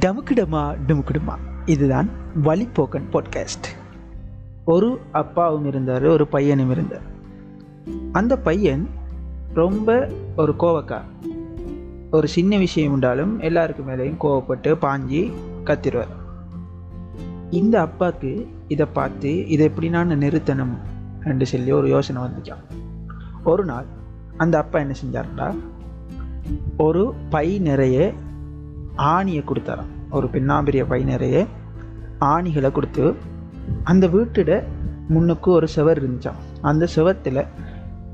டமுக்கிடமா டுமுக்கிடுமா. இதுதான் வழிப்போக்கன் பாட்காஸ்ட் ஒரு அப்பாவும் இருந்தார் ஒரு பையனும் இருந்தார். அந்த பையன் ரொம்ப ஒரு கோவக்கார். ஒரு சின்ன விஷயம் உண்டாலும் எல்லாருக்கும் மேலேயும் கோவப்பட்டு பாஞ்சி கத்திடுவார் இந்த அப்பாவுக்கு இதை பார்த்து இதை எப்படி நான் நிறுத்தணும் என்று சொல்லி ஒரு யோசனை வந்துச்சான் ஒரு நாள் அந்த அப்பா என்ன செஞ்சார்டா ஒரு பை நிறைய ஆணியை கொடுத்தாராம். ஒரு பின்னாம்பிரிய பை நிறைய ஆணிகளை கொடுத்து அந்த வீட்டிட முன்னுக்கு ஒரு செவர் இருந்துச்சான் அந்த செவத்தில்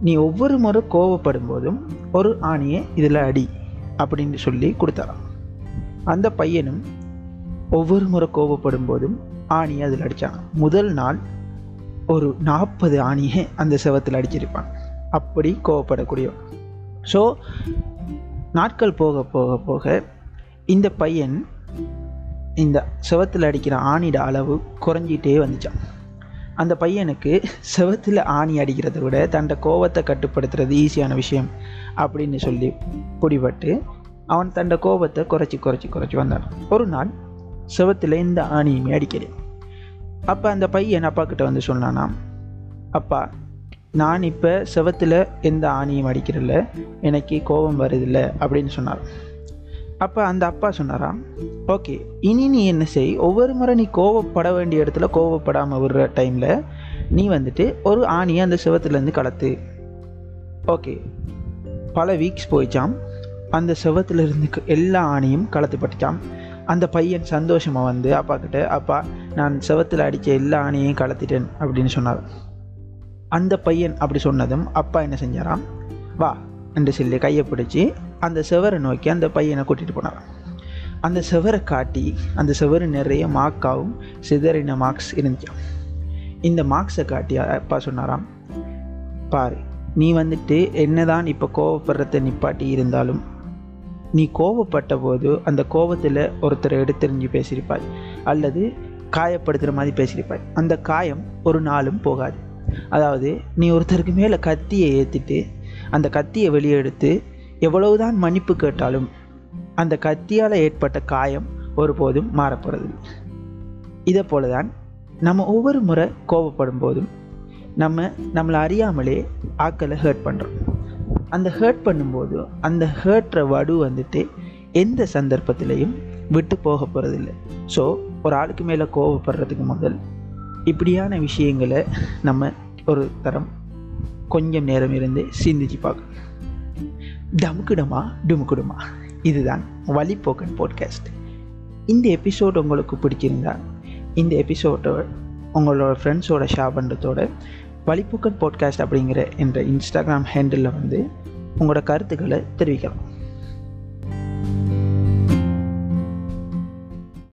நீ ஒவ்வொரு முறை கோவப்படும் போதும் ஒரு ஆணியை இதில் அடி அப்படின்னு சொல்லி கொடுத்தாராம். அந்த பையனும் ஒவ்வொரு முறை கோவப்படும் போதும் ஆணியை அதில் அடித்தான் முதல் நாள் ஒரு நாற்பது ஆணியை அந்த செவத்தில் அடிச்சிருப்பான். அப்படி கோவப்படக்கூடியவன். ஸோ நாட்கள் போக போக போக இந்த பையன் இந்த செவத்தில் அடிக்கிற ஆணியோட அளவு குறைஞ்சிட்டே வந்துச்சான். அந்த பையனுக்கு செவத்தில் ஆணி அடிக்கிறத விட தன்னோட கோவத்தை கட்டுப்படுத்துறது ஈஸியான விஷயம் அப்படின்னு சொல்லி பிடிபட்டு அவன் தன்னோட கோபத்தை குறைச்சி குறைச்சி குறைச்சி வந்தான். ஒரு நாள் செவத்தில் இந்த ஆணியுமே அடிக்கிறேன் அப்போ அந்த பையன் அப்பா கிட்ட வந்து சொன்னானா அப்பா நான் இப்போ செவத்தில் எந்த ஆணியும் அடிக்கிறதில்ல எனக்கு கோபம் வருதில்லை அப்படின்னு சொன்னார். அப்போ அந்த அப்பா சொன்னாராம் ஓகே இனி நீ என்ன செய்? ஒவ்வொரு முறை நீ கோவப்பட வேண்டிய இடத்துல கோவப்படாமல் விடுற டைமில் நீ வந்துட்டு ஒரு ஆணியை அந்த செவத்துலேருந்து கலத்து. ஓகே பல வீக்ஸ் போயிச்சாம். அந்த செவத்துலேருந்து எல்லா ஆணியும் கலத்துப்பட்டுச்சாம் அந்த பையன் சந்தோஷமாக வந்து அப்பா கிட்ட அப்பா நான் செவத்தில் அடித்த எல்லா ஆணியையும் கலத்திட்டேன் அப்படின்னு சொன்னார். அந்த பையன் அப்படி சொன்னதும் அப்பா என்ன செஞ்சாராம் வா என்று சொல்லி கையை பிடிச்சி அந்த செவரை நோக்கி அந்த பையனை கூட்டிகிட்டு போனாரான் அந்த செவரை காட்டி அந்த செவரு நிறைய மார்க்காவும் சிதறின மார்க்ஸ் இருந்துச்சான் இந்த மார்க்ஸை காட்டி அப்பா சொன்னாராம் பாரு நீ வந்துட்டு என்னதான் இப்போ கோவப்படுறத நிப்பாட்டி இருந்தாலும் நீ கோவப்பட்ட போது அந்த கோபத்தில் ஒருத்தரை எடுத்தெறிஞ்சு பேசியிருப்பாய் அல்லது காயப்படுத்துகிற மாதிரி பேசியிருப்பாய். அந்த காயம் ஒரு நாளும் போகாது. அதாவது நீ ஒருத்தருக்கு மேலே கத்தியை ஏற்றிட்டு அந்த கத்தியை வெளியே எடுத்து எவ்வளவுதான் மன்னிப்பு கேட்டாலும் அந்த கத்தியால் ஏற்பட்ட காயம் ஒருபோதும் மாறப்போகிறது இதை போல தான் நம்ம ஒவ்வொரு முறை கோபப்படும் போதும் நம்ம நம்மளை அறியாமலே ஆக்களை ஹர்ட் பண்ணுறோம் அந்த ஹேர்ட் பண்ணும்போது அந்த ஹேர்ட்ற வடு வந்துட்டு எந்த சந்தர்ப்பத்திலையும் விட்டு போக போகிறதில்ல ஸோ ஒரு ஆளுக்கு மேலே கோவப்படுறதுக்கு முதல் இப்படியான விஷயங்களை நம்ம ஒரு தரம் கொஞ்சம் நேரம் இருந்து சிந்திச்சு பார்க்கணும். டமுக்குடமா டுமுக்குடுமா இதுதான் வழிபோக்கன் பாட்காஸ்ட் இந்த எபிசோட் உங்களுக்கு பிடிச்சிருந்தா இந்த எபிசோட்டை உங்களோட ஃப்ரெண்ட்ஸோட ஷேர் பண்ணுறதோட வழிப்போக்கன் பாட்காஸ்ட் அப்படிங்கிற என்ற இன்ஸ்டாகிராம் ஹேண்டிலில் வந்து உங்களோட கருத்துக்களை தெரிவிக்கலாம்.